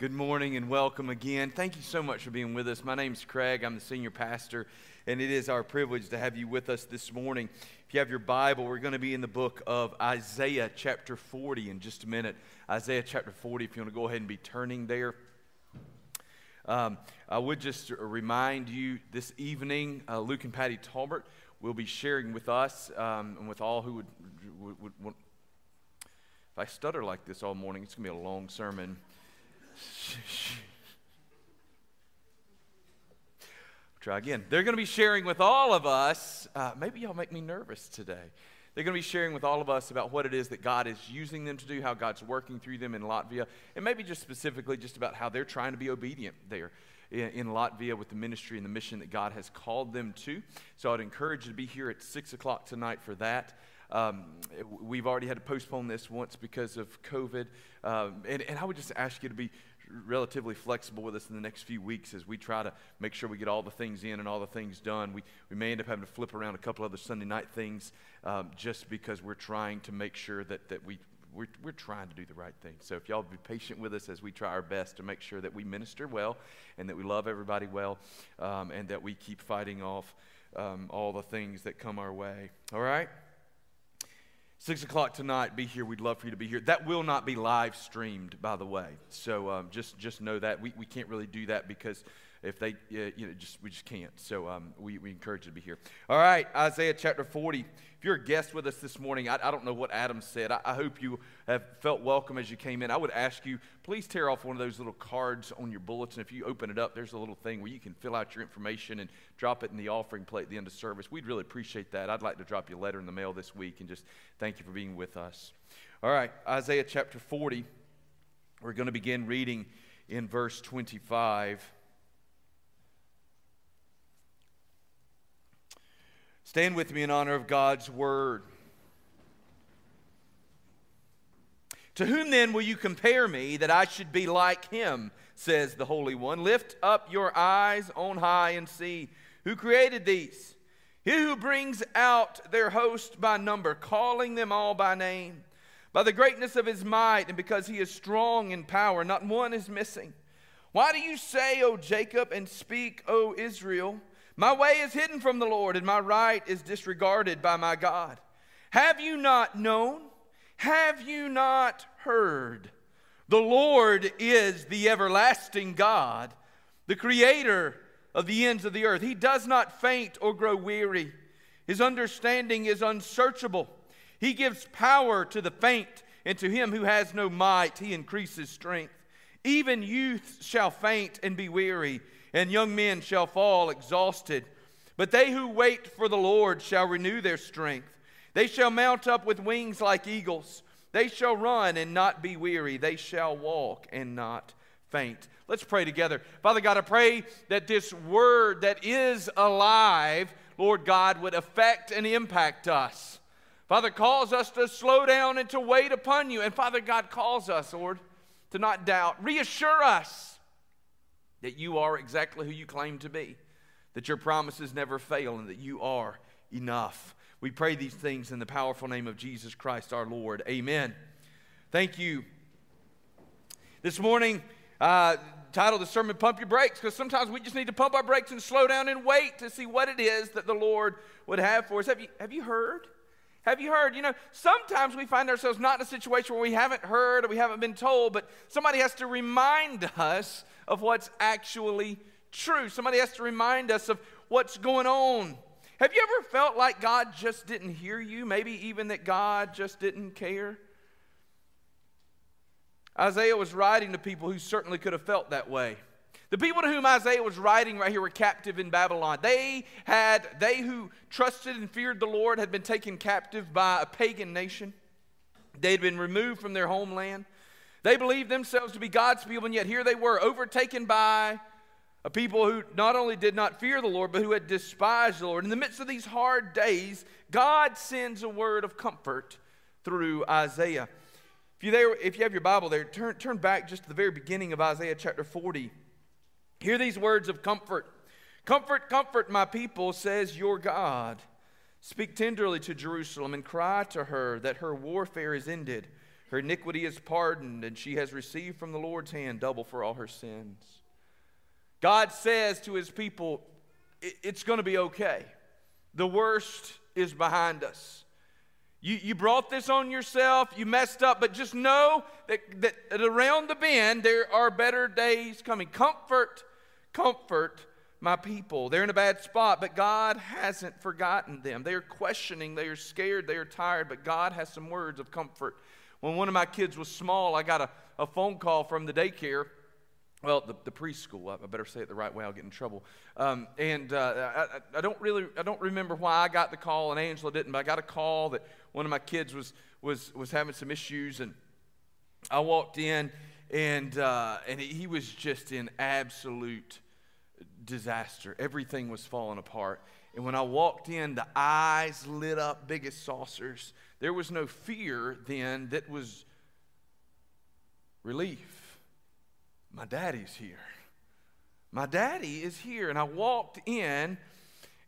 Good morning and welcome again. Thank you so much for being with us. My name is Craig. I'm the senior pastor, and it is our privilege to have you with us this morning. If you have your Bible, we're going to be in the book of Isaiah, chapter 40, in just a minute. Isaiah, chapter 40, if you want to go ahead and be turning there. Um, I would just remind you this evening, uh, Luke and Patty Talbert will be sharing with us um, and with all who would, would, would, would. If I stutter like this all morning, it's going to be a long sermon. Try again. They're going to be sharing with all of us. Uh, maybe y'all make me nervous today. They're going to be sharing with all of us about what it is that God is using them to do, how God's working through them in Latvia, and maybe just specifically just about how they're trying to be obedient there in, Latvia with the ministry and the mission that God has called them to. So I'd encourage you to be here at 6 o'clock tonight for that. Um, we've already had to postpone this once because of COVID. Um, and, and I would just ask you to be relatively flexible with us in the next few weeks as we try to make sure we get all the things in and all the things done. We, we may end up having to flip around a couple other Sunday night things um, just because we're trying to make sure that, that we, we're, we're trying to do the right thing. So if y'all be patient with us as we try our best to make sure that we minister well and that we love everybody well um, and that we keep fighting off um, all the things that come our way. All right? Six o'clock tonight, be here. We'd love for you to be here. That will not be live streamed, by the way. So um, just just know that we, we can't really do that because if they you know just we just can't. So um, we we encourage you to be here. All right, Isaiah chapter forty. If you're a guest with us this morning, I, I don't know what Adam said. I, I, hope you have felt welcome as you came in. I would ask you, please tear off one of those little cards on your bulletin. If you open it up, there's a little thing where you can fill out your information and drop it in the offering plate at the end of service. We'd really appreciate that. I'd like to drop you a letter in the mail this week and just thank you for being with us. All right, Isaiah chapter 40. We're going to begin reading in verse 25. Stand with me in honor of God's word. To whom then will you compare me that I should be like him, says the Holy One? Lift up your eyes on high and see who created these. He who brings out their host by number, calling them all by name. By the greatness of his might, and because he is strong in power, not one is missing. Why do you say, O Jacob, and speak, O Israel? My way is hidden from the Lord, and my right is disregarded by my God. Have you not known? Have you not heard? The Lord is the everlasting God, the creator of the ends of the earth. He does not faint or grow weary. His understanding is unsearchable. He gives power to the faint, and to him who has no might, he increases strength. Even youth shall faint and be weary and young men shall fall exhausted. But they who wait for the Lord shall renew their strength. They shall mount up with wings like eagles. They shall run and not be weary. They shall walk and not faint. Let's pray together. Father God, I pray that this word that is alive, Lord God, would affect and impact us. Father, calls us to slow down and to wait upon you. And Father God calls us, Lord, to not doubt. Reassure us that you are exactly who you claim to be, that your promises never fail, and that you are enough. We pray these things in the powerful name of Jesus Christ our Lord. Amen. Thank you. This morning, uh, titled the sermon Pump Your Brakes, because sometimes we just need to pump our brakes and slow down and wait to see what it is that the Lord would have for us. Have you, have you heard? Have you heard? You know, sometimes we find ourselves not in a situation where we haven't heard or we haven't been told, but somebody has to remind us of what's actually true. Somebody has to remind us of what's going on. Have you ever felt like God just didn't hear you? Maybe even that God just didn't care? Isaiah was writing to people who certainly could have felt that way. The people to whom Isaiah was writing right here were captive in Babylon. They had they who trusted and feared the Lord had been taken captive by a pagan nation. They had been removed from their homeland. They believed themselves to be God's people, and yet here they were, overtaken by a people who not only did not fear the Lord, but who had despised the Lord. In the midst of these hard days, God sends a word of comfort through Isaiah. If you, there, if you have your Bible there, turn, turn back just to the very beginning of Isaiah chapter 40. Hear these words of comfort. Comfort, comfort my people, says your God. Speak tenderly to Jerusalem and cry to her that her warfare is ended Her iniquity is pardoned, and she has received from the Lord's hand double for all her sins. God says to his people, It's going to be okay. The worst is behind us. You, you brought this on yourself, you messed up, but just know that, that, around the bend there are better days coming. Comfort, comfort my people. They're in a bad spot, but God hasn't forgotten them. They are questioning, they are scared, they are tired, but God has some words of comfort. When one of my kids was small, I got a, a phone call from the daycare well, the, the, preschool. I better say it the right way. I'll get in trouble. Um, and uh, I, I, don't really, I don't remember why I got the call and Angela didn't. But I got a call that one of my kids was was was having some issues, and I walked in, and uh, and he was just in absolute disaster. Everything was falling apart. And when I walked in, the eyes lit up big as saucers. There was no fear then. That was relief my daddy's here. My daddy is here. And I walked in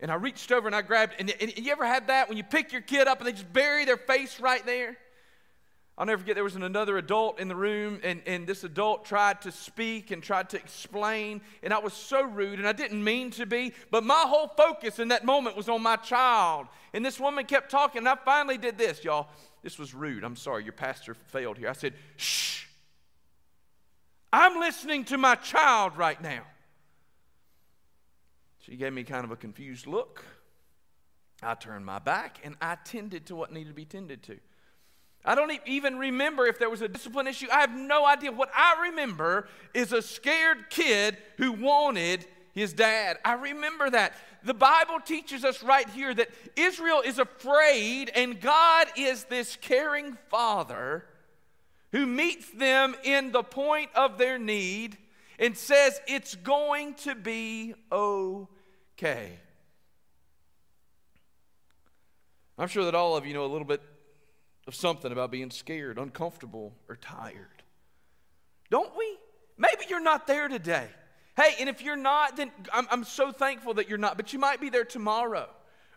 and I reached over and I grabbed, and, and you ever had that when you pick your kid up and they just bury their face right there? I'll never forget, there was another adult in the room, and, and this adult tried to speak and tried to explain, and I was so rude, and I didn't mean to be, but my whole focus in that moment was on my child. And this woman kept talking, and I finally did this, y'all. This was rude. I'm sorry, your pastor failed here. I said, shh. I'm listening to my child right now. She gave me kind of a confused look. I turned my back and I tended to what needed to be tended to. I don't even remember if there was a discipline issue. I have no idea. What I remember is a scared kid who wanted his dad. I remember that. The Bible teaches us right here that Israel is afraid and God is this caring father who meets them in the point of their need and says, It's going to be okay. I'm sure that all of you know a little bit of something about being scared, uncomfortable, or tired. Don't we? Maybe you're not there today. Hey, and if you're not, then I'm, I'm so thankful that you're not, but you might be there tomorrow,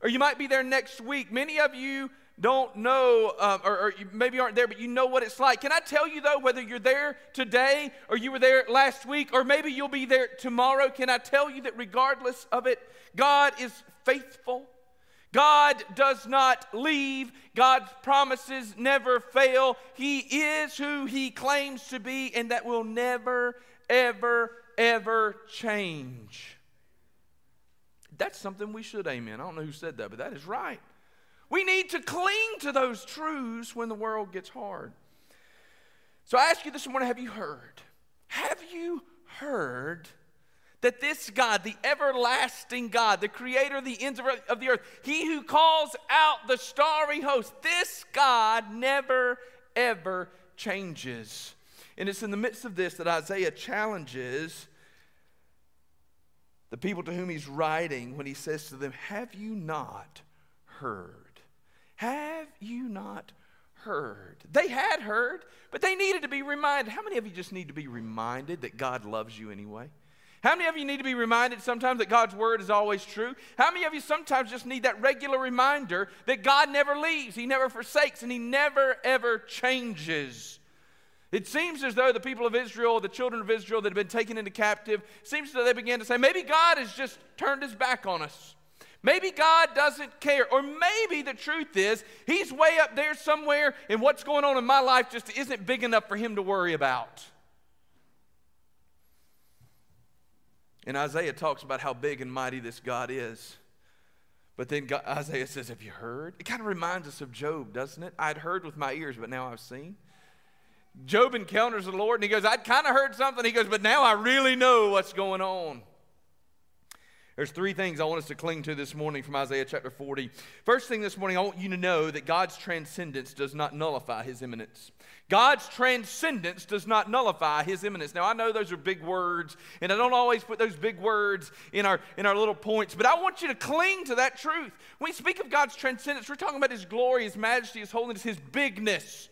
or you might be there next week. Many of you don't know, um, or, or maybe aren't there, but you know what it's like. Can I tell you, though, whether you're there today or you were there last week or maybe you'll be there tomorrow, can I tell you that regardless of it, God is faithful? God does not leave. God's promises never fail. He is who He claims to be, and that will never, ever, ever change. That's something we should amen. I don't know who said that, but that is right. We need to cling to those truths when the world gets hard. So I ask you this morning have you heard? Have you heard that this God, the everlasting God, the creator of the ends of the earth, he who calls out the starry host, this God never, ever changes. And it's in the midst of this that Isaiah challenges the people to whom he's writing when he says to them, Have you not heard? Have you not heard? They had heard, but they needed to be reminded. How many of you just need to be reminded that God loves you anyway? How many of you need to be reminded sometimes that God's word is always true? How many of you sometimes just need that regular reminder that God never leaves, He never forsakes, and He never ever changes? It seems as though the people of Israel, the children of Israel that have been taken into captive, seems as though they began to say, maybe God has just turned his back on us. Maybe God doesn't care. Or maybe the truth is, He's way up there somewhere, and what's going on in my life just isn't big enough for Him to worry about. And Isaiah talks about how big and mighty this God is. But then God, Isaiah says, Have you heard? It kind of reminds us of Job, doesn't it? I'd heard with my ears, but now I've seen. Job encounters the Lord and he goes, I'd kind of heard something. He goes, But now I really know what's going on. There's three things I want us to cling to this morning from Isaiah chapter 40. First thing this morning, I want you to know that God's transcendence does not nullify his immanence. God's transcendence does not nullify his immanence. Now, I know those are big words, and I don't always put those big words in our, in our little points, but I want you to cling to that truth. When we speak of God's transcendence, we're talking about his glory, his majesty, his holiness, his bigness.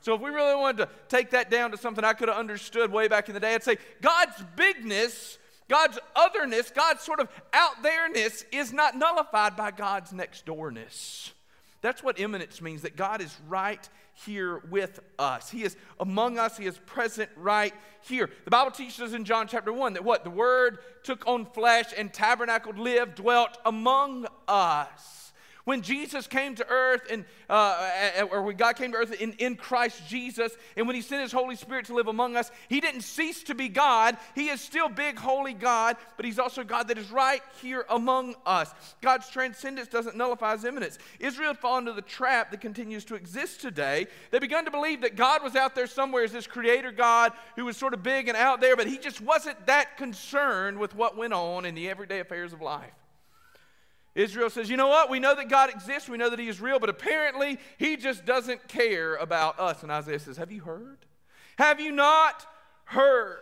So, if we really wanted to take that down to something I could have understood way back in the day, I'd say God's bigness God's otherness, God's sort of out there-ness is not nullified by God's next doorness. That's what immanence means, that God is right here with us. He is among us. He is present right here. The Bible teaches us in John chapter 1 that what? The Word took on flesh and tabernacled, lived, dwelt among us. When Jesus came to earth, and, uh, or when God came to earth in, in Christ Jesus, and when He sent His Holy Spirit to live among us, He didn't cease to be God. He is still big, holy God, but He's also God that is right here among us. God's transcendence doesn't nullify His immanence. Israel fallen into the trap that continues to exist today. They begun to believe that God was out there somewhere as this creator God who was sort of big and out there, but He just wasn't that concerned with what went on in the everyday affairs of life. Israel says, You know what? We know that God exists. We know that He is real, but apparently He just doesn't care about us. And Isaiah says, Have you heard? Have you not heard?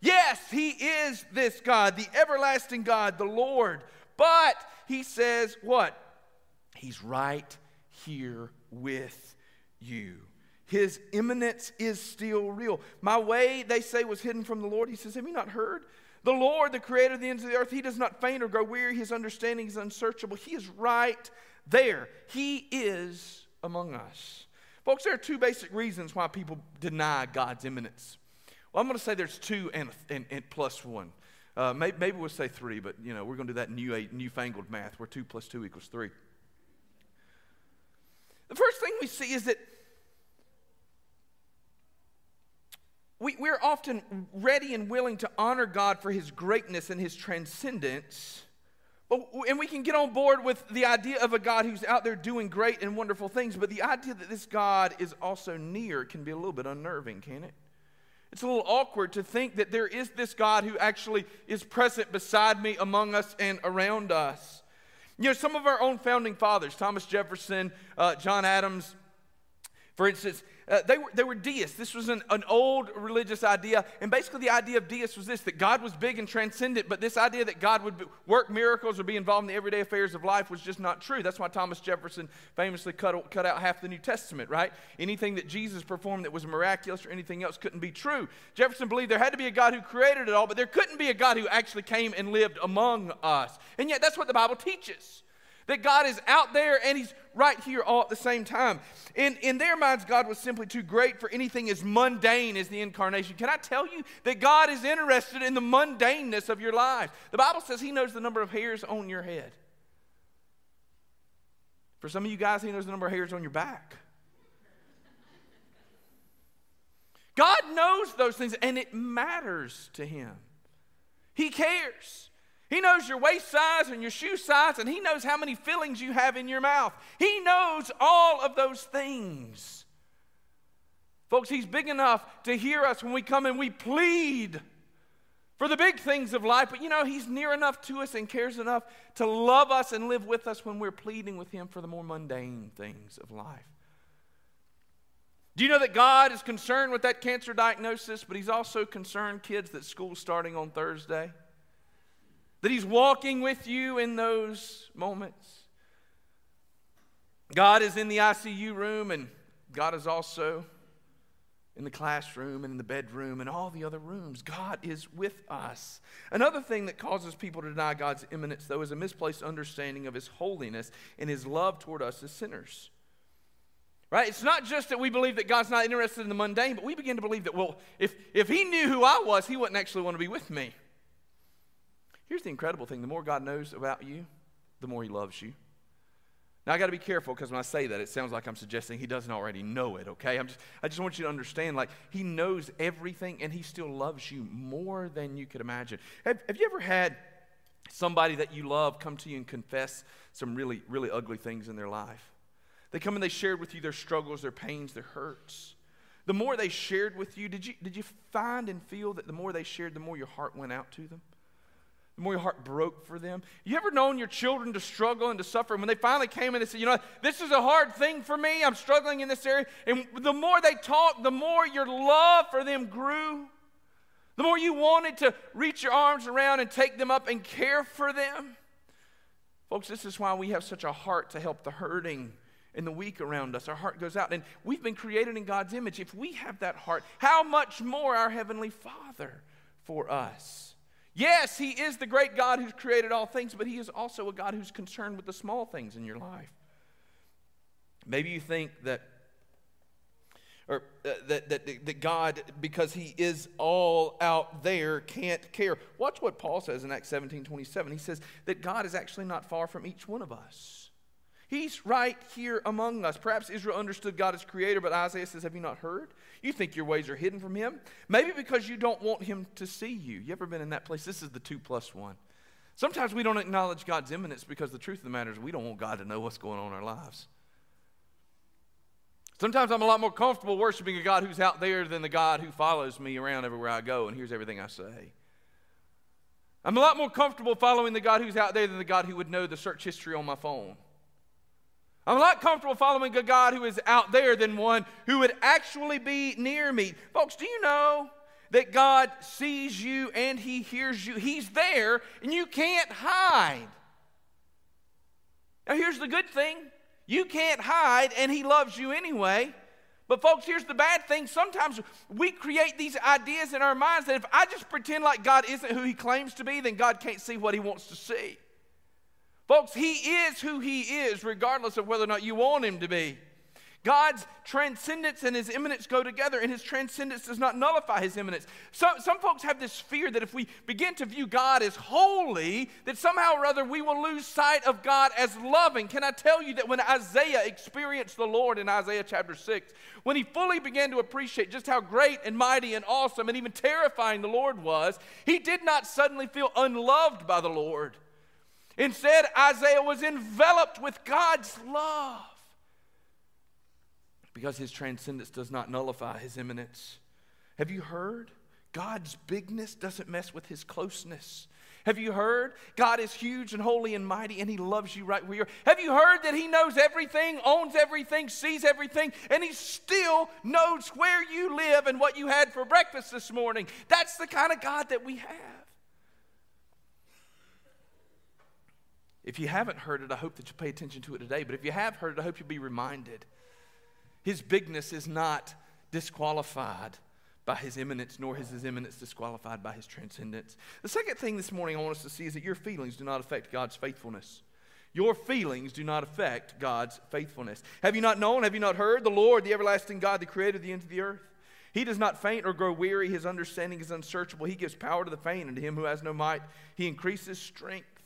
Yes, He is this God, the everlasting God, the Lord. But He says, What? He's right here with you. His immanence is still real. My way, they say, was hidden from the Lord. He says, Have you not heard? The Lord, the creator of the ends of the earth, he does not faint or grow weary. His understanding is unsearchable. He is right there. He is among us. Folks, there are two basic reasons why people deny God's immanence. Well, I'm going to say there's two and, and, and plus one. Uh, maybe, maybe, we'll say three, but you know we're going to do that new newfangled math where two plus two equals three. The first thing we see is that we, we're often ready and willing to honor God for his greatness and his transcendence. But, and we can get on board with the idea of a God who's out there doing great and wonderful things, but the idea that this God is also near can be a little bit unnerving, can it? It's a little awkward to think that there is this God who actually is present beside me, among us, and around us. You know, some of our own founding fathers, Thomas Jefferson, uh, John Adams, for instance, uh, they, were, they were deists. This was an, an old religious idea. And basically, the idea of deists was this that God was big and transcendent, but this idea that God would work miracles or be involved in the everyday affairs of life was just not true. That's why Thomas Jefferson famously cut, cut out half the New Testament, right? Anything that Jesus performed that was miraculous or anything else couldn't be true. Jefferson believed there had to be a God who created it all, but there couldn't be a God who actually came and lived among us. And yet, that's what the Bible teaches that God is out there and He's right here all at the same time. In, in their minds, God was simply too great for anything as mundane as the incarnation. Can I tell you that God is interested in the mundaneness of your life? The Bible says He knows the number of hairs on your head. For some of you guys, He knows the number of hairs on your back. God knows those things and it matters to Him. He cares. He knows your waist size and your shoe size, and He knows how many fillings you have in your mouth. He knows all of those things. Folks, He's big enough to hear us when we come and we plead for the big things of life, but you know, He's near enough to us and cares enough to love us and live with us when we're pleading with Him for the more mundane things of life. Do you know that God is concerned with that cancer diagnosis, but He's also concerned, kids, that school's starting on Thursday? That He's walking with you in those moments. God is in the ICU room, and God is also in the classroom and in the bedroom and all the other rooms. God is with us. Another thing that causes people to deny God's immanence, though, is a misplaced understanding of His holiness and His love toward us as sinners. Right? It's not just that we believe that God's not interested in the mundane, but we begin to believe that, well, if, if He knew who I was, He wouldn't actually want to be with me. Here's the incredible thing the more God knows about you, the more He loves you. Now, I got to be careful because when I say that, it sounds like I'm suggesting He doesn't already know it, okay? I'm just, I just want you to understand like, He knows everything and He still loves you more than you could imagine. Have, have you ever had somebody that you love come to you and confess some really, really ugly things in their life? They come and they shared with you their struggles, their pains, their hurts. The more they shared with you, did you, did you find and feel that the more they shared, the more your heart went out to them? The more your heart broke for them. You ever known your children to struggle and to suffer? And when they finally came and they said, You know, this is a hard thing for me, I'm struggling in this area. And the more they talked, the more your love for them grew. The more you wanted to reach your arms around and take them up and care for them. Folks, this is why we have such a heart to help the hurting and the weak around us. Our heart goes out. And we've been created in God's image. If we have that heart, how much more our Heavenly Father for us? Yes, He is the great God who's created all things, but He is also a God who's concerned with the small things in your life. Maybe you think that or uh, that, that, that God, because he is all out there, can't care. Watch what Paul says in Acts 17 27. He says that God is actually not far from each one of us. He's right here among us. Perhaps Israel understood God as creator, but Isaiah says, Have you not heard? You think your ways are hidden from him? Maybe because you don't want him to see you. You ever been in that place? This is the two plus one. Sometimes we don't acknowledge God's immanence because the truth of the matter is we don't want God to know what's going on in our lives. Sometimes I'm a lot more comfortable worshiping a God who's out there than the God who follows me around everywhere I go and hears everything I say. I'm a lot more comfortable following the God who's out there than the God who would know the search history on my phone. I'm a lot comfortable following a God who is out there than one who would actually be near me. Folks, do you know that God sees you and He hears you? He's there and you can't hide. Now, here's the good thing you can't hide, and He loves you anyway. But, folks, here's the bad thing. Sometimes we create these ideas in our minds that if I just pretend like God isn't who He claims to be, then God can't see what He wants to see. Folks, He is who He is, regardless of whether or not you want Him to be. God's transcendence and his immanence go together, and his transcendence does not nullify his immanence. Some, some folks have this fear that if we begin to view God as holy, that somehow or other we will lose sight of God as loving. Can I tell you that when Isaiah experienced the Lord in Isaiah chapter 6, when he fully began to appreciate just how great and mighty and awesome and even terrifying the Lord was, he did not suddenly feel unloved by the Lord. Instead, Isaiah was enveloped with God's love because his transcendence does not nullify his immanence. Have you heard? God's bigness doesn't mess with his closeness. Have you heard? God is huge and holy and mighty, and He loves you right where you are. Have you heard that He knows everything, owns everything, sees everything, and He still knows where you live and what you had for breakfast this morning? That's the kind of God that we have. If you haven't heard it, I hope that you pay attention to it today. But if you have heard it, I hope you'll be reminded. His bigness is not disqualified by his immanence, nor is his immanence disqualified by his transcendence. The second thing this morning I want us to see is that your feelings do not affect God's faithfulness. Your feelings do not affect God's faithfulness. Have you not known? Have you not heard? The Lord, the everlasting God, the creator of the ends of the earth. He does not faint or grow weary. His understanding is unsearchable. He gives power to the faint, and to him who has no might, he increases strength.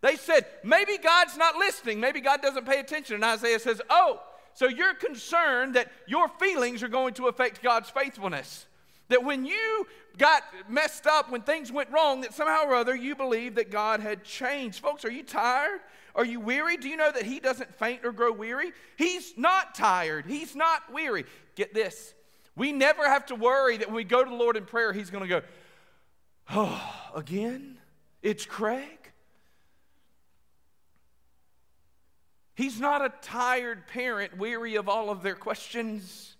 They said, maybe God's not listening. Maybe God doesn't pay attention. And Isaiah says, oh, so you're concerned that your feelings are going to affect God's faithfulness. That when you got messed up, when things went wrong, that somehow or other you believe that God had changed. Folks, are you tired? Are you weary? Do you know that He doesn't faint or grow weary? He's not tired. He's not weary. Get this. We never have to worry that when we go to the Lord in prayer, He's going to go, Oh, again? It's Craig? He's not a tired parent weary of all of their questions.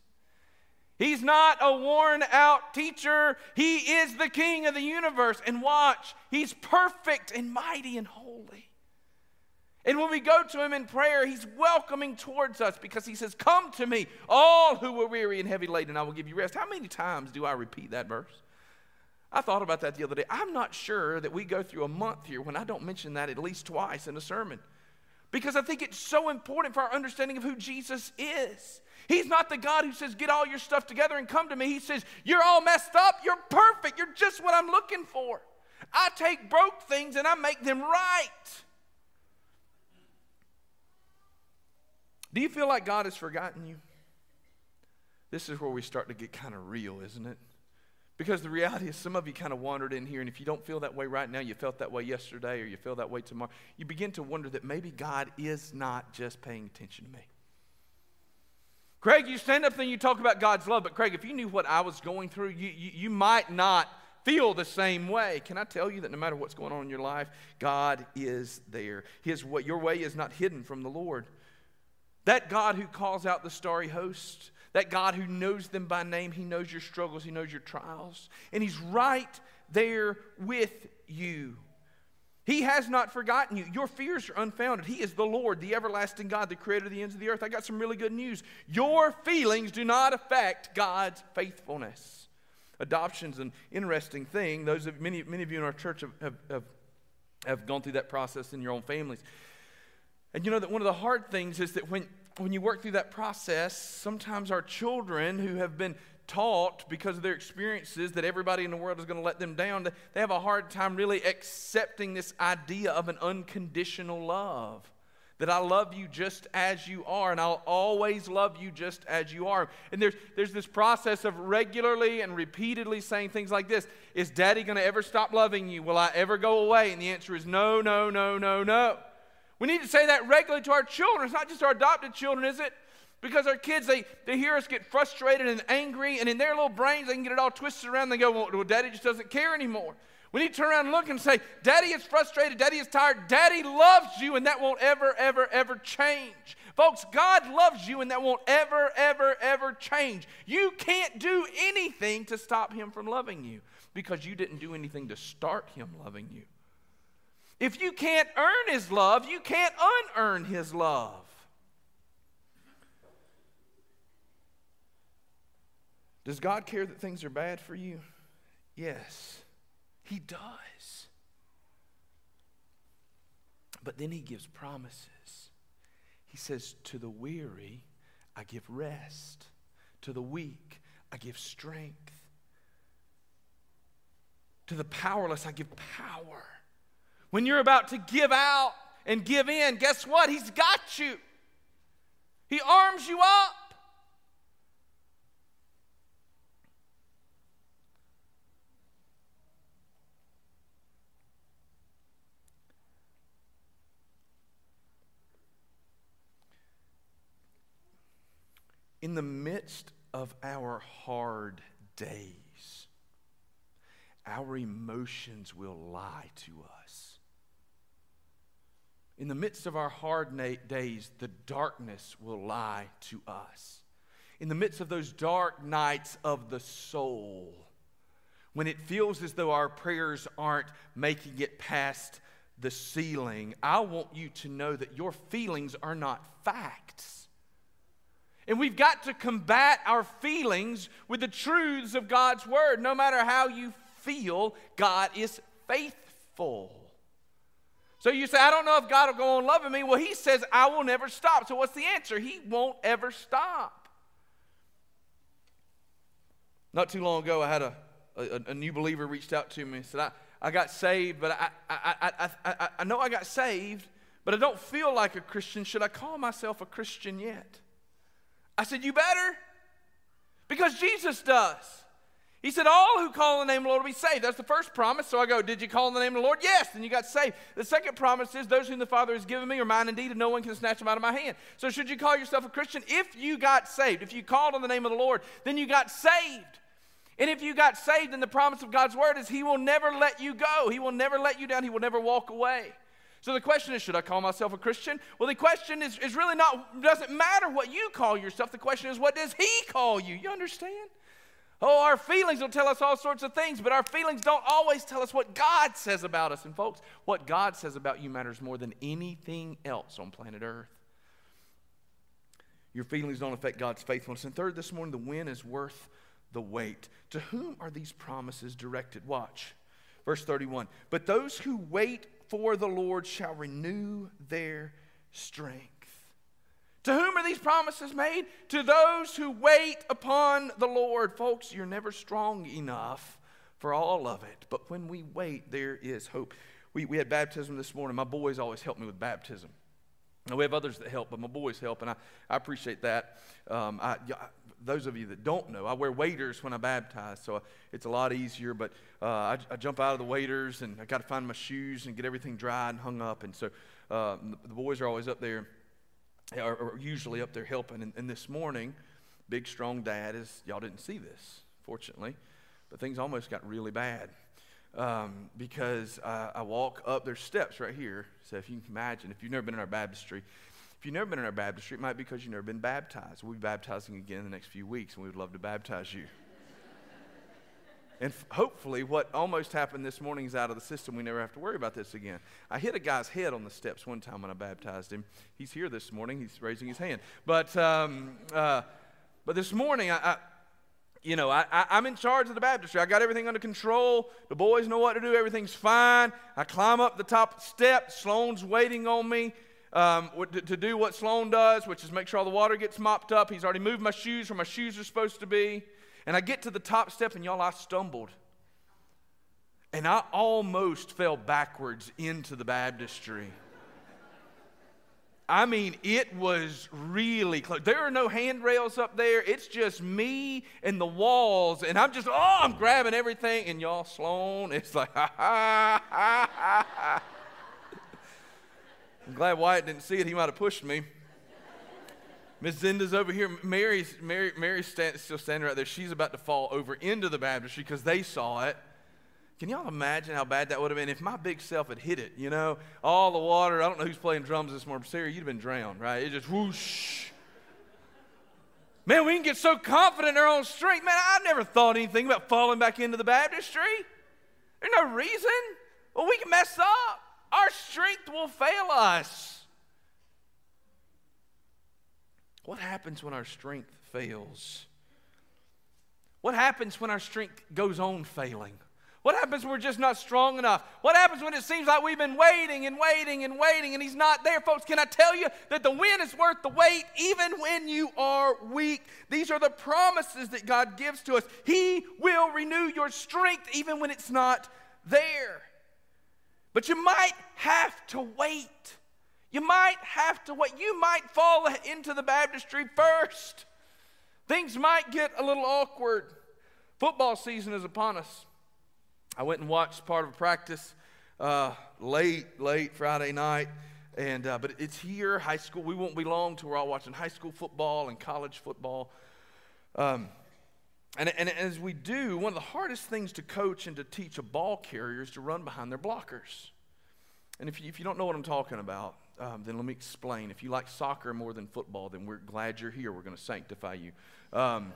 He's not a worn out teacher. He is the king of the universe. And watch, he's perfect and mighty and holy. And when we go to him in prayer, he's welcoming towards us because he says, Come to me, all who are weary and heavy laden, I will give you rest. How many times do I repeat that verse? I thought about that the other day. I'm not sure that we go through a month here when I don't mention that at least twice in a sermon because I think it's so important for our understanding of who Jesus is. He's not the God who says, Get all your stuff together and come to me. He says, You're all messed up. You're perfect. You're just what I'm looking for. I take broke things and I make them right. Do you feel like God has forgotten you? This is where we start to get kind of real, isn't it? Because the reality is, some of you kind of wandered in here, and if you don't feel that way right now, you felt that way yesterday, or you feel that way tomorrow, you begin to wonder that maybe God is not just paying attention to me. Craig, you stand up and you talk about God's love, but Craig, if you knew what I was going through, you, you, you might not feel the same way. Can I tell you that no matter what's going on in your life, God is there. His what your way is not hidden from the Lord. That God who calls out the starry host, that God who knows them by name, He knows your struggles, He knows your trials, and He's right there with you. He has not forgotten you. Your fears are unfounded. He is the Lord, the everlasting God, the creator of the ends of the earth. I got some really good news. Your feelings do not affect God's faithfulness. Adoption's an interesting thing. Those of many, many of you in our church have, have, have, have gone through that process in your own families. And you know that one of the hard things is that when when you work through that process, sometimes our children who have been taught because of their experiences that everybody in the world is going to let them down, they have a hard time really accepting this idea of an unconditional love. That I love you just as you are, and I'll always love you just as you are. And there's, there's this process of regularly and repeatedly saying things like this Is daddy going to ever stop loving you? Will I ever go away? And the answer is no, no, no, no, no. We need to say that regularly to our children. It's not just our adopted children, is it? Because our kids, they, they hear us get frustrated and angry, and in their little brains, they can get it all twisted around. And they go, well, well, Daddy just doesn't care anymore. We need to turn around and look and say, Daddy is frustrated, Daddy is tired, Daddy loves you, and that won't ever, ever, ever change. Folks, God loves you, and that won't ever, ever, ever change. You can't do anything to stop Him from loving you because you didn't do anything to start Him loving you. If you can't earn His love, you can't unearn His love. Does God care that things are bad for you? Yes, He does. But then He gives promises. He says, To the weary, I give rest, to the weak, I give strength, to the powerless, I give power. When you're about to give out and give in, guess what? He's got you. He arms you up. In the midst of our hard days, our emotions will lie to us. In the midst of our hard na- days, the darkness will lie to us. In the midst of those dark nights of the soul, when it feels as though our prayers aren't making it past the ceiling, I want you to know that your feelings are not facts. And we've got to combat our feelings with the truths of God's word. No matter how you feel, God is faithful. So you say, I don't know if God will go on loving me. Well, He says, I will never stop. So what's the answer? He won't ever stop. Not too long ago, I had a, a, a new believer reached out to me and said, I, I got saved, but I, I, I, I, I know I got saved, but I don't feel like a Christian. Should I call myself a Christian yet? I said, You better. Because Jesus does. He said, All who call on the name of the Lord will be saved. That's the first promise. So I go, Did you call on the name of the Lord? Yes. Then you got saved. The second promise is, Those whom the Father has given me are mine indeed, and no one can snatch them out of my hand. So should you call yourself a Christian? If you got saved, if you called on the name of the Lord, then you got saved. And if you got saved, then the promise of God's word is He will never let you go. He will never let you down. He will never walk away. So the question is, should I call myself a Christian? Well, the question is, is really not, doesn't matter what you call yourself. The question is, what does He call you? You understand? Oh, our feelings will tell us all sorts of things, but our feelings don't always tell us what God says about us. And folks, what God says about you matters more than anything else on planet Earth. Your feelings don't affect God's faithfulness. And third, this morning, the win is worth the wait. To whom are these promises directed? Watch. Verse 31. But those who wait for the Lord shall renew their strength. To whom are these promises made? To those who wait upon the Lord. Folks, you're never strong enough for all of it. But when we wait, there is hope. We, we had baptism this morning. My boys always help me with baptism. Now, we have others that help, but my boys help, and I, I appreciate that. Um, I, those of you that don't know, I wear waders when I baptize, so it's a lot easier. But uh, I, I, jump out of the waders and I got to find my shoes and get everything dried and hung up. And so uh, the boys are always up there, are, are usually up there helping. And, and, this morning, big strong dad is y'all didn't see this, fortunately, but things almost got really bad. Um, because I, I walk up, there's steps right here. So if you can imagine, if you've never been in our baptistry, if you've never been in our baptistry, it might be because you've never been baptized. We'll be baptizing again in the next few weeks, and we would love to baptize you. And f- hopefully, what almost happened this morning is out of the system. We never have to worry about this again. I hit a guy's head on the steps one time when I baptized him. He's here this morning. He's raising his hand. But, um, uh, but this morning, I, I you know, I, I, am in charge of the baptistry. I got everything under control. The boys know what to do. Everything's fine. I climb up the top step. Sloan's waiting on me. um, to, to do what Sloan does, which is make sure all the water gets mopped up. He's already moved my shoes where my shoes are supposed to be. And I get to the top step, and y'all, I stumbled. And I almost fell backwards into the baptistry. I mean, it was really close. There are no handrails up there. It's just me and the walls. And I'm just, oh, I'm grabbing everything. And y'all, Sloan, it's like, ha ha ha ha. I'm glad Wyatt didn't see it. He might have pushed me. Miss Zinda's over here. Mary's, Mary, Mary's stand, still standing right there. She's about to fall over into the baptistry because they saw it. Can y'all imagine how bad that would have been if my big self had hit it? You know, all the water. I don't know who's playing drums this morning. Sarah, you'd have been drowned, right? It just whoosh. Man, we can get so confident in our own strength. Man, I never thought anything about falling back into the baptistry. There's no reason. Well, we can mess up. Our strength will fail us. What happens when our strength fails? What happens when our strength goes on failing? What happens when we're just not strong enough? What happens when it seems like we've been waiting and waiting and waiting and He's not there? Folks, can I tell you that the win is worth the wait even when you are weak? These are the promises that God gives to us. He will renew your strength even when it's not there. But you might have to wait. You might have to wait. You might fall into the baptistry first. Things might get a little awkward. Football season is upon us. I went and watched part of a practice uh, late, late Friday night. And, uh, but it's here, high school. We won't be long till we're all watching high school football and college football. Um, and, and as we do, one of the hardest things to coach and to teach a ball carrier is to run behind their blockers. And if you, if you don't know what I'm talking about, um, then let me explain. If you like soccer more than football, then we're glad you're here. We're going to sanctify you. Um,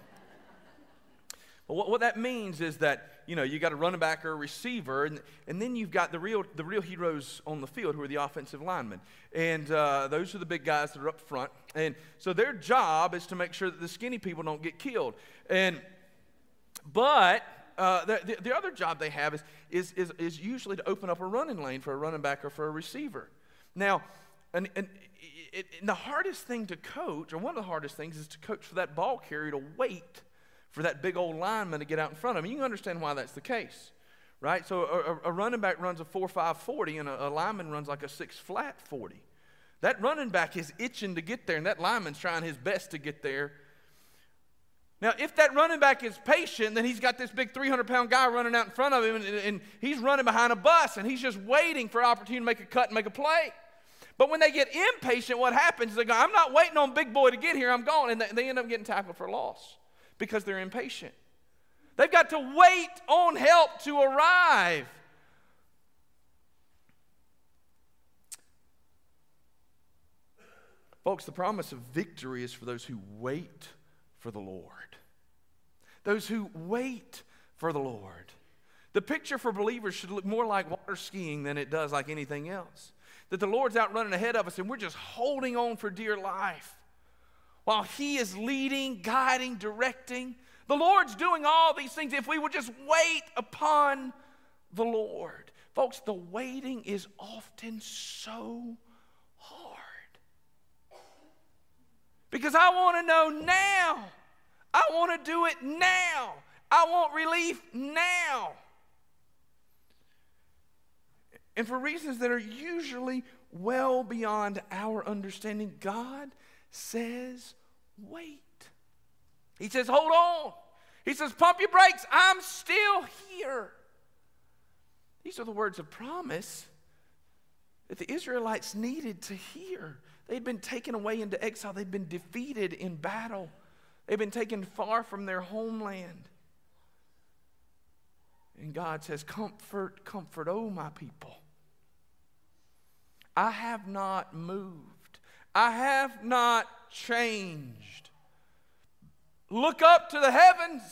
but what, what that means is that you know you got a running back or a receiver, and, and then you've got the real the real heroes on the field who are the offensive linemen, and uh, those are the big guys that are up front. And so their job is to make sure that the skinny people don't get killed. And but uh, the, the, the, other job they have is, is, is, is usually to open up a running lane for a running back or for a receiver. Now, and, and, it, the hardest thing to coach, or one of the hardest things, is to coach for that ball carrier to wait for that big old lineman to get out in front of him. You can understand why that's the case, right? So a, a running back runs a 4 5 40, and a, a lineman runs like a 6 flat 40. That running back is itching to get there, and that lineman's trying his best to get there now, if that running back is patient, then he's got this big 300 pound guy running out in front of him, and, and, he's running behind a bus, and he's just waiting for an opportunity to make a cut and make a play. But when they get impatient, what happens is they go, I'm not waiting on big boy to get here, I'm gone. And they, end up getting tackled for loss because they're impatient. They've got to wait on help to arrive. Folks, the promise of victory is for those who wait for the Lord those who wait for the Lord. The picture for believers should look more like water skiing than it does like anything else. That the Lord's out running ahead of us and we're just holding on for dear life while He is leading, guiding, directing. The Lord's doing all these things if we would just wait upon the Lord. Folks, the waiting is often so hard. Because I want to know now. I want to do it now. I want relief now. And for reasons that are usually well beyond our understanding, God says, wait. He says, hold on. He says, pump your brakes. I'm still here. These are the words of promise that the Israelites needed to hear. They'd been taken away into exile, they'd been defeated in battle. they'd been taken far from their homeland. And God says, Comfort, comfort, oh my people. I have not moved, I have not changed. Look up to the heavens.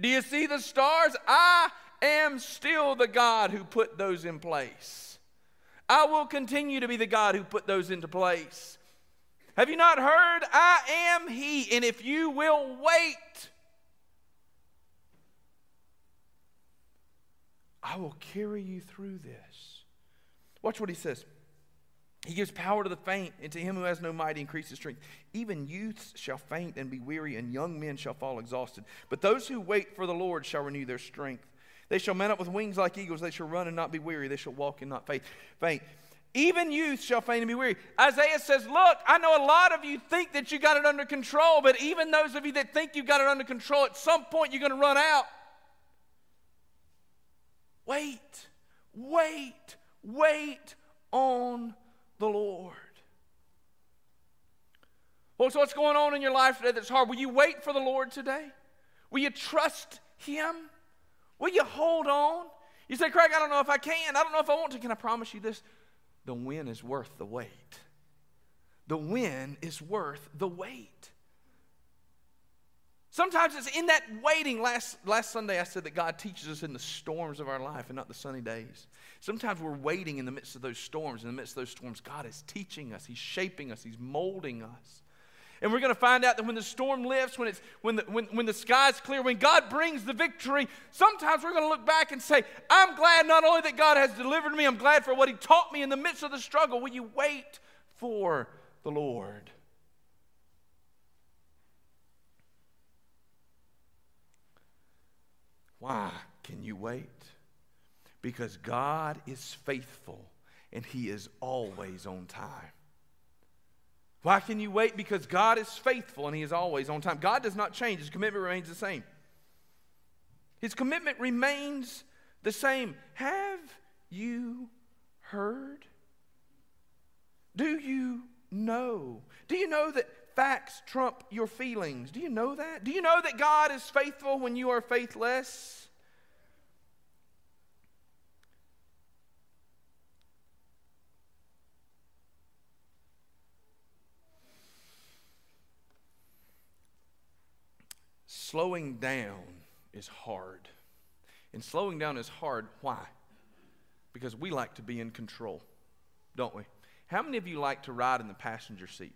Do you see the stars? I am still the God who put those in place. I will continue to be the God who put those into place. Have you not heard? I am He, and if you will wait, I will carry you through this. Watch what He says. He gives power to the faint, and to him who has no might, he increases strength. Even youths shall faint and be weary, and young men shall fall exhausted. But those who wait for the Lord shall renew their strength. They shall mount up with wings like eagles. They shall run and not be weary. They shall walk and not faint. Even youth shall faint and be weary. Isaiah says, Look, I know a lot of you think that you got it under control, but even those of you that think you got it under control, at some point you're going to run out. Wait, wait, wait on the Lord. Well, so what's going on in your life today that's hard? Will you wait for the Lord today? Will you trust Him? Will you hold on? You say, Craig, I don't know if I can. I don't know if I want to. Can I promise you this? The win is worth the wait. The win is worth the wait. Sometimes it's in that waiting. Last, last Sunday, I said that God teaches us in the storms of our life and not the sunny days. Sometimes we're waiting in the midst of those storms. In the midst of those storms, God is teaching us, He's shaping us, He's molding us. And we're going to find out that when the storm lifts, when, it's, when, the, when, when the sky's clear, when God brings the victory, sometimes we're going to look back and say, I'm glad not only that God has delivered me, I'm glad for what He taught me in the midst of the struggle. Will you wait for the Lord? Why can you wait? Because God is faithful and He is always on time. Why can you wait? Because God is faithful and He is always on time. God does not change, His commitment remains the same. His commitment remains the same. Have you heard? Do you know? Do you know that facts trump your feelings. Do you know that? Do you know that God is faithful when you are faithless? Slowing down is hard. And slowing down is hard. Why? Because we like to be in control, don't we? How many of you like to ride in the passenger seat?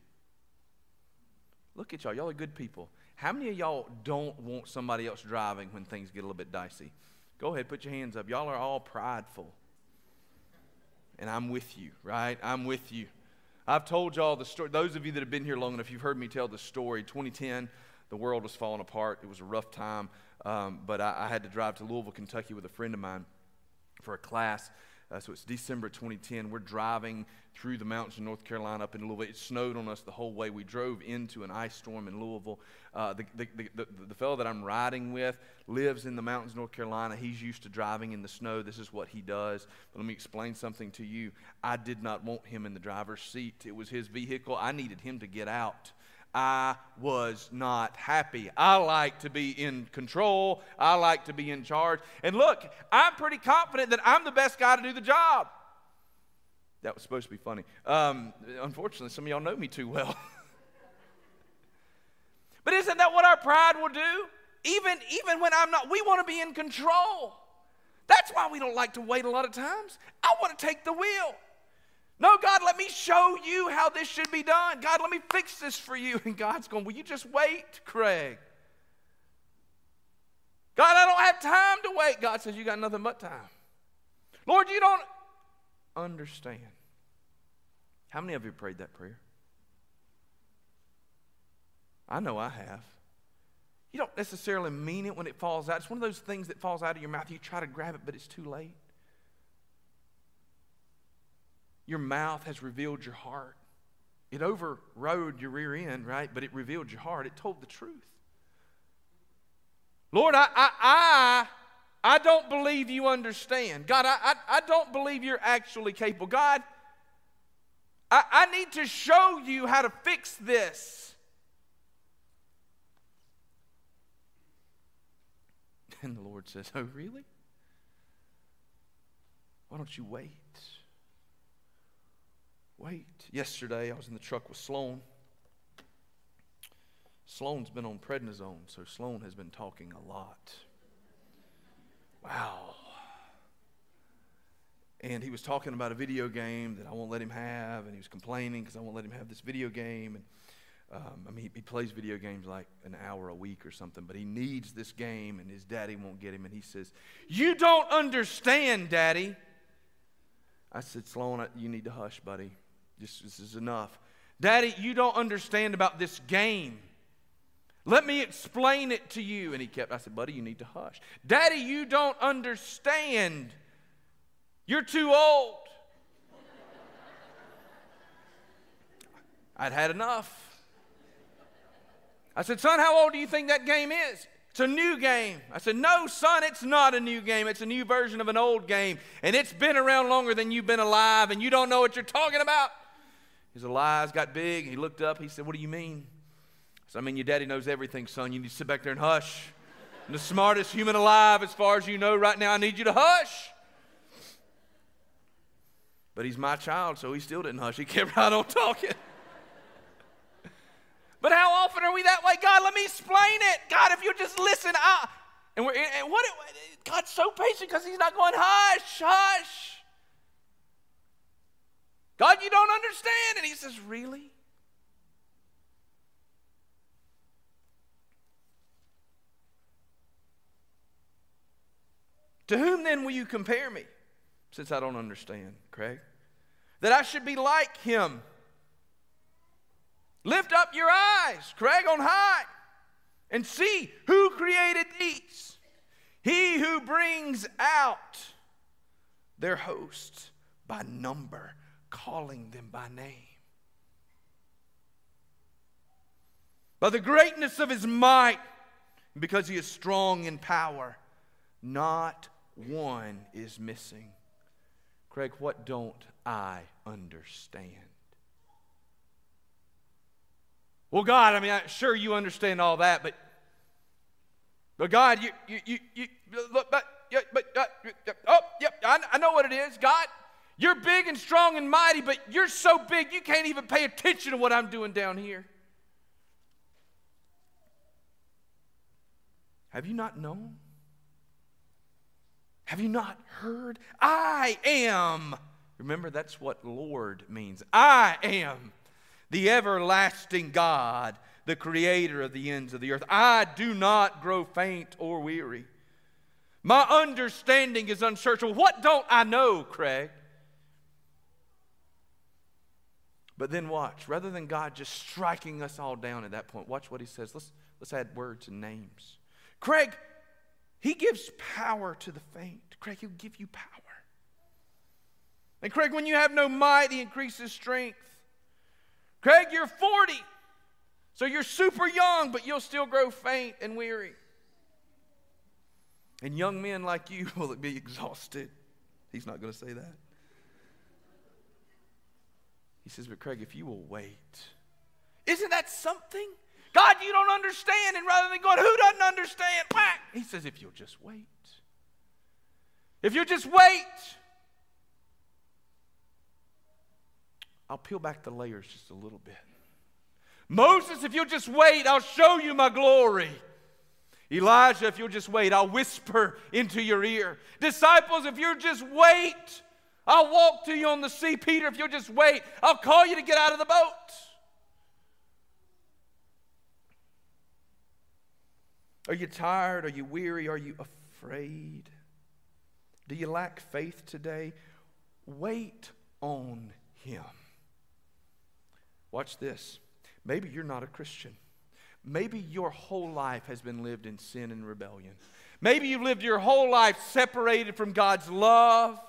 Look at y'all. Y'all are good people. How many of y'all don't want somebody else driving when things get a little bit dicey? Go ahead, put your hands up. Y'all are all prideful. And I'm with you, right? I'm with you. I've told y'all the story. Those of you that have been here long enough, you've heard me tell the story. 2010, the world was falling apart. It was a rough time. Um, but I, I had to drive to Louisville, Kentucky with a friend of mine for a class. Uh, so it's December 2010. We're driving through the mountains of North Carolina up in Louisville. It snowed on us the whole way. We drove into an ice storm in Louisville. Uh, the, the, the, the, fellow that I'm riding with lives in the mountains North Carolina. He's used to driving in the snow. This is what he does. But let me explain something to you. I did not want him in the driver's seat, it was his vehicle. I needed him to get out. I was not happy. I like to be in control. I like to be in charge. And look, I'm pretty confident that I'm the best guy to do the job. That was supposed to be funny. Um, unfortunately, some of y'all know me too well. but isn't that what our pride will do? Even, even when I'm not, we want to be in control. That's why we don't like to wait a lot of times. I want to take the wheel. No, God, let me show you how this should be done. God, let me fix this for you. And God's going, Will you just wait, Craig? God, I don't have time to wait. God says, You got nothing but time. Lord, you don't understand. How many of you prayed that prayer? I know I have. You don't necessarily mean it when it falls out. It's one of those things that falls out of your mouth. You try to grab it, but it's too late. Your mouth has revealed your heart. It overrode your rear end, right? But it revealed your heart. It told the truth. Lord, I, I, I, I don't believe you understand. God, I, I, I don't believe you're actually capable. God, I, I need to show you how to fix this. And the Lord says, Oh, really? Why don't you wait? Wait. Yesterday, I was in the truck with Sloan. Sloan's been on prednisone, so Sloan has been talking a lot. Wow. And he was talking about a video game that I won't let him have, and he was complaining because I won't let him have this video game. And um, I mean, he, he, plays video games like an hour a week or something, but he needs this game, and his daddy won't get him. And he says, "You don't understand, Daddy." I said, "Sloan, you need to hush, buddy." This, this is enough. Daddy, you don't understand about this game. Let me explain it to you. And he kept, I said, Buddy, you need to hush. Daddy, you don't understand. You're too old. I'd had enough. I said, Son, how old do you think that game is? It's a new game. I said, No, son, it's not a new game. It's a new version of an old game. And it's been around longer than you've been alive, and you don't know what you're talking about. His eyes got big. He looked up. He said, What do you mean? I said, I mean, your daddy knows everything, son. You need to sit back there and hush. I'm the smartest human alive, as far as you know right now. I need you to hush. But he's my child, so he still didn't hush. He kept right on talking. But how often are we that way? God, let me explain it. God, if you just listen, I, and we're and what God's so patient because He's not going hush, hush. God, you don't understand, and He says, really. To whom then will you compare me, since I don't understand, Craig? That I should be like him. Lift up your eyes, Craig, on high, and see who created these. He who brings out their hosts by number, calling them by name. By the greatness of his might, because he is strong in power, not one is missing. Craig, what don't I understand? Well, God, I mean, I, sure you understand all that, but but God, you you you, you look, but but uh, oh, yep, I, I know what it is. God, you're big and strong and mighty, but you're so big you can't even pay attention to what I'm doing down here. Have you not known? Have you not heard? I am. Remember, that's what Lord means. I am the everlasting God, the creator of the ends of the earth. I do not grow faint or weary. My understanding is unsearchable. What don't I know, Craig? But then watch, rather than God just striking us all down at that point, watch what he says. Let's, let's add words and names. Craig, he gives power to the faint. Craig, he'll give you power. And Craig, when you have no might, he increases strength. Craig, you're 40. So you're super young, but you'll still grow faint and weary. And young men like you will be exhausted. He's not going to say that. He says, But Craig, if you will wait, isn't that something? God, you don't understand. And rather than going, Who doesn't understand? Whack! He says, If you'll just wait. If you just wait, I'll peel back the layers just a little bit. Moses, if you'll just wait, I'll show you my glory. Elijah, if you'll just wait, I'll whisper into your ear. Disciples, if you'll just wait, I'll walk to you on the sea. Peter, if you'll just wait, I'll call you to get out of the boat. Are you tired? Are you weary? Are you afraid? Do you lack faith today? Wait on Him. Watch this. Maybe you're not a Christian. Maybe your whole life has been lived in sin and rebellion. Maybe you've lived your whole life separated from God's love.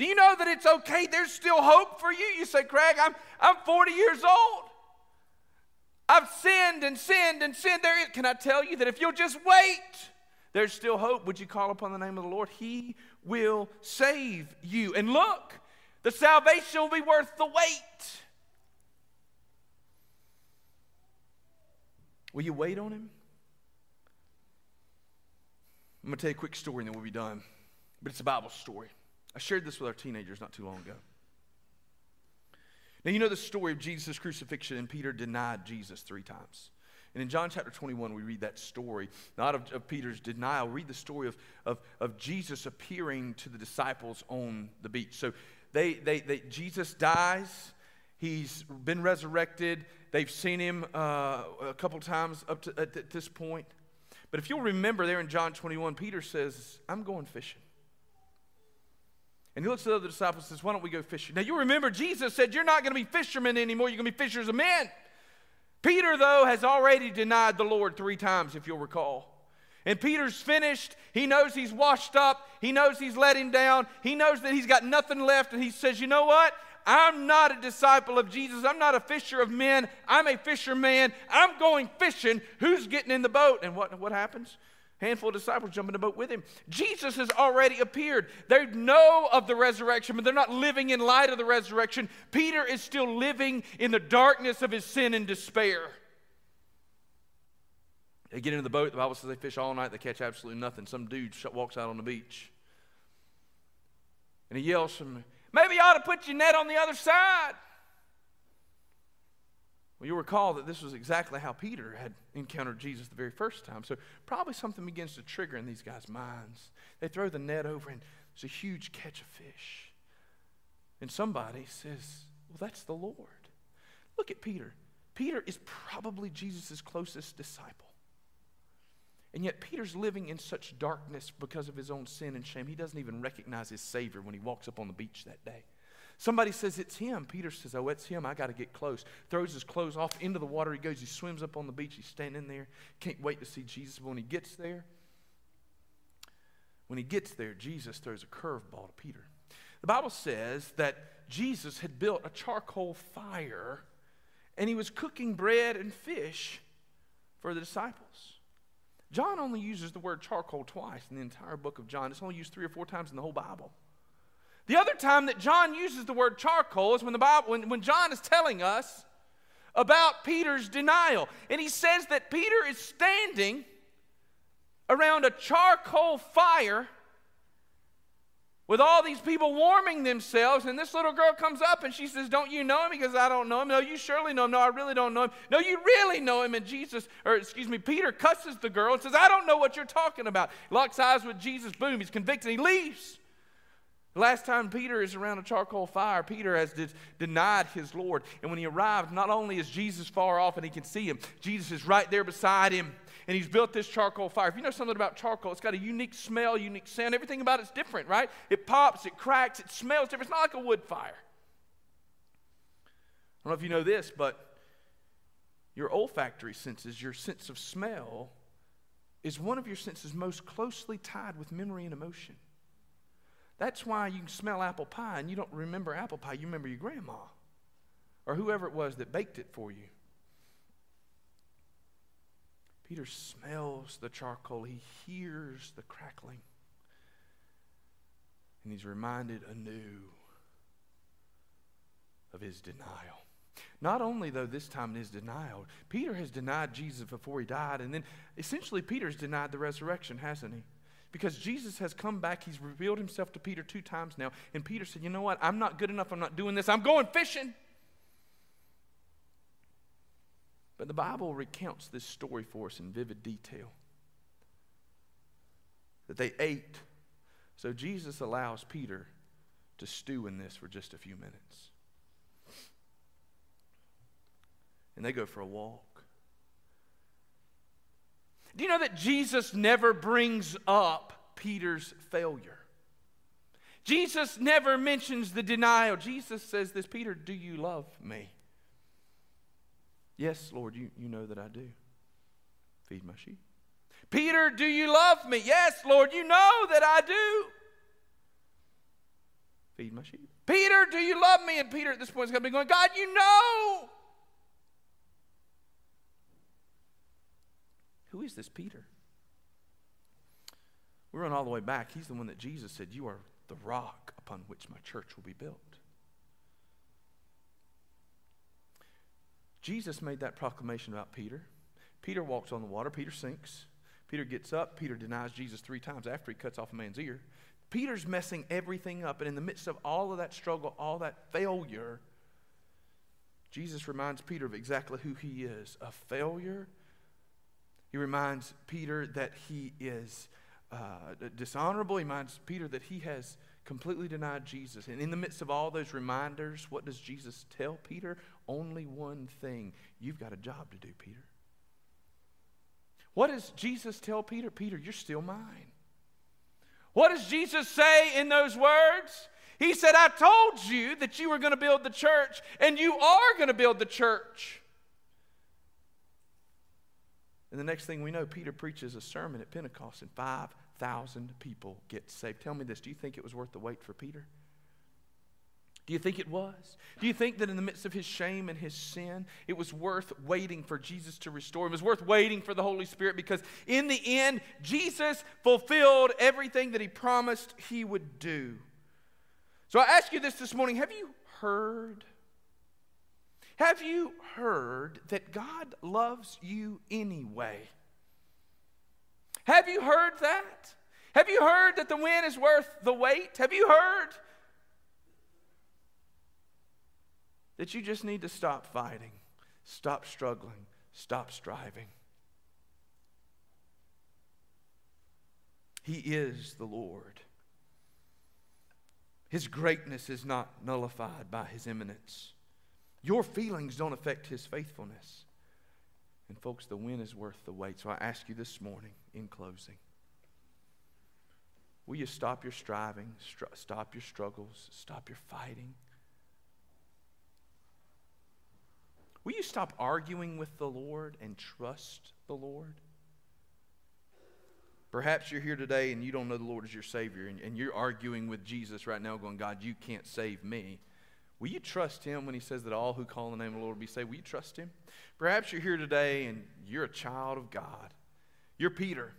Do you know that it's okay? There's still hope for you. You say, Craig, I'm, I'm 40 years old. I've sinned and sinned and sinned. There, can I tell you that if you'll just wait, there's still hope. Would you call upon the name of the Lord? He will save you. And look, the salvation will be worth the wait. Will you wait on him? I'm going to tell you a quick story and then we'll be done. But it's a Bible story. I shared this with our teenagers not too long ago. Now, you know the story of Jesus' crucifixion, and Peter denied Jesus three times. And in John chapter 21, we read that story, not of, of Peter's denial. Read the story of, of, of Jesus appearing to the disciples on the beach. So they, they, they, Jesus dies, he's been resurrected. They've seen him uh, a couple times up to at this point. But if you'll remember there in John 21, Peter says, I'm going fishing. And he looks at the other disciples and says, Why don't we go fishing? Now you remember Jesus said, You're not going to be fishermen anymore, you're going to be fishers of men. Peter, though, has already denied the Lord three times, if you'll recall. And Peter's finished. He knows he's washed up. He knows he's let him down. He knows that he's got nothing left. And he says, You know what? I'm not a disciple of Jesus. I'm not a fisher of men. I'm a fisherman. I'm going fishing. Who's getting in the boat? And what, what happens? Handful of disciples jump in the boat with him. Jesus has already appeared. They know of the resurrection, but they're not living in light of the resurrection. Peter is still living in the darkness of his sin and despair. They get into the boat. The Bible says they fish all night. They catch absolutely nothing. Some dude walks out on the beach. And he yells from, Maybe you ought to put your net on the other side. Well, you'll recall that this was exactly how Peter had encountered Jesus the very first time. So probably something begins to trigger in these guys' minds. They throw the net over, and there's a huge catch of fish. And somebody says, Well, that's the Lord. Look at Peter. Peter is probably Jesus' closest disciple. And yet, Peter's living in such darkness because of his own sin and shame. He doesn't even recognize his Savior when he walks up on the beach that day. Somebody says it's him. Peter says, Oh, it's him. I got to get close. Throws his clothes off into the water. He goes, he swims up on the beach. He's standing there. Can't wait to see Jesus. But when he gets there, when he gets there, Jesus throws a curveball to Peter. The Bible says that Jesus had built a charcoal fire and he was cooking bread and fish for the disciples. John only uses the word charcoal twice in the entire book of John. It's only used three or four times in the whole Bible. The other time that John uses the word charcoal is when, the Bible, when, when John is telling us about Peter's denial. And he says that Peter is standing around a charcoal fire with all these people warming themselves. And this little girl comes up and she says, Don't you know him? Because I don't know him. No, you surely know him. No, I really don't know him. No, you really know him. And Jesus, or excuse me, Peter cusses the girl and says, I don't know what you're talking about. Locks eyes with Jesus. Boom, he's convicted. He leaves. Last time Peter is around a charcoal fire, Peter has de- denied his Lord. And when he arrives, not only is Jesus far off and he can see him, Jesus is right there beside him. And he's built this charcoal fire. If you know something about charcoal, it's got a unique smell, unique sound. Everything about it's different, right? It pops, it cracks, it smells different. It's not like a wood fire. I don't know if you know this, but your olfactory senses, your sense of smell, is one of your senses most closely tied with memory and emotion. That's why you can smell apple pie and you don't remember apple pie, you remember your grandma or whoever it was that baked it for you. Peter smells the charcoal, he hears the crackling, and he's reminded anew of his denial. Not only, though, this time in his denial, Peter has denied Jesus before he died, and then essentially Peter's denied the resurrection, hasn't he? Because Jesus has come back. He's revealed himself to Peter two times now. And Peter said, You know what? I'm not good enough. I'm not doing this. I'm going fishing. But the Bible recounts this story for us in vivid detail that they ate. So Jesus allows Peter to stew in this for just a few minutes. And they go for a walk. Do you know that Jesus never brings up Peter's failure? Jesus never mentions the denial. Jesus says this Peter, do you love me? Yes, Lord, you, you know that I do. Feed my sheep. Peter, do you love me? Yes, Lord, you know that I do. Feed my sheep. Peter, do you love me? And Peter at this point is going to be going, God, you know. Who is this Peter? We run all the way back. He's the one that Jesus said, You are the rock upon which my church will be built. Jesus made that proclamation about Peter. Peter walks on the water, Peter sinks. Peter gets up, Peter denies Jesus three times after he cuts off a man's ear. Peter's messing everything up, and in the midst of all of that struggle, all that failure, Jesus reminds Peter of exactly who he is a failure he reminds Peter that he is uh, dishonorable. He reminds Peter that he has completely denied Jesus. And in the midst of all those reminders, what does Jesus tell Peter? Only one thing you've got a job to do, Peter. What does Jesus tell Peter? Peter, you're still mine. What does Jesus say in those words? He said, I told you that you were going to build the church, and you are going to build the church. And the next thing we know, Peter preaches a sermon at Pentecost, and 5,000 people get saved. Tell me this do you think it was worth the wait for Peter? Do you think it was? Do you think that in the midst of his shame and his sin, it was worth waiting for Jesus to restore him? It was worth waiting for the Holy Spirit because in the end, Jesus fulfilled everything that he promised he would do. So I ask you this this morning have you heard? Have you heard that God loves you anyway? Have you heard that? Have you heard that the win is worth the wait? Have you heard that you just need to stop fighting, stop struggling, stop striving. He is the Lord. His greatness is not nullified by his immanence. Your feelings don't affect his faithfulness. And, folks, the win is worth the wait. So I ask you this morning in closing will you stop your striving, str- stop your struggles, stop your fighting? Will you stop arguing with the Lord and trust the Lord? Perhaps you're here today and you don't know the Lord as your Savior, and, and, you're arguing with Jesus right now, going, God, you can't save me. Will you trust Him when He says that all who call on the name of the Lord will be saved? Will you trust Him? Perhaps you're here today and you're a child of God. You're Peter.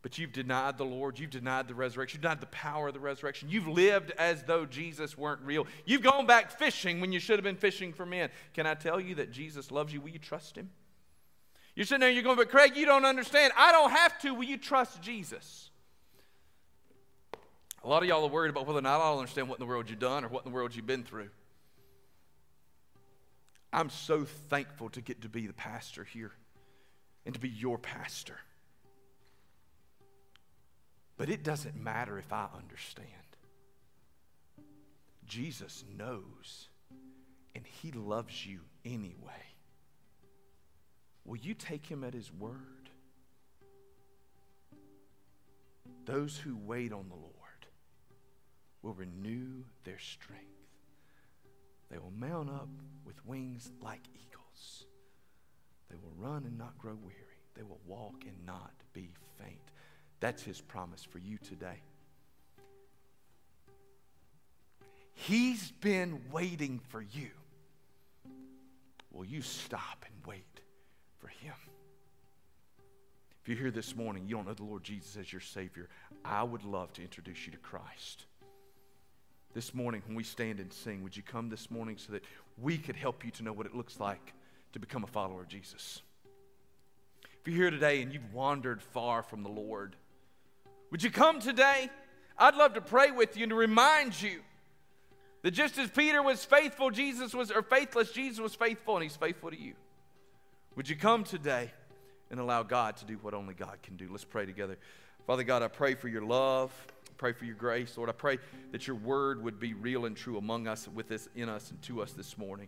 But you've denied the Lord. You've denied the resurrection. You've denied the power of the resurrection. You've lived as though Jesus weren't real. You've gone back fishing when you should have been fishing for men. Can I tell you that Jesus loves you? Will you trust him? You're sitting there, you're going, but Craig, you don't understand. I don't have to. Will you trust Jesus? A lot of y'all are worried about whether or not I'll understand what in the world you've done or what in the world you've been through. I'm so thankful to get to be the pastor here and to be your pastor. But it doesn't matter if I understand. Jesus knows, and He loves you anyway. Will you take Him at His word? Those who wait on the Lord will renew their strength. They will mount up with wings like eagles. They will run and not grow weary. They will walk and not be faint. That's his promise for you today. He's been waiting for you. Will you stop and wait for him? If you're here this morning, you don't know the Lord Jesus as your Savior, I would love to introduce you to Christ. This morning, when we stand and sing, would you come this morning so that we could help you to know what it looks like to become a follower of Jesus? If you're here today and you've wandered far from the Lord, would you come today? I'd love to pray with you and to remind you that just as Peter was faithful, Jesus was, or faithless, Jesus was faithful, and he's faithful to you. Would you come today and allow God to do what only God can do? Let's pray together. Father God, I pray for your love. Pray for your grace. Lord, I pray that your word would be real and true among us, with us, in us, and to us this morning.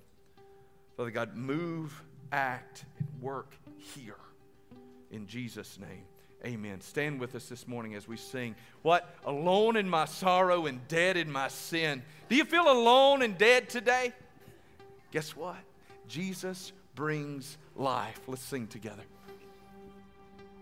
Father God, move, act, and work here. In Jesus' name. Amen. Stand with us this morning as we sing. What? Alone in my sorrow and dead in my sin. Do you feel alone and dead today? Guess what? Jesus brings life. Let's sing together.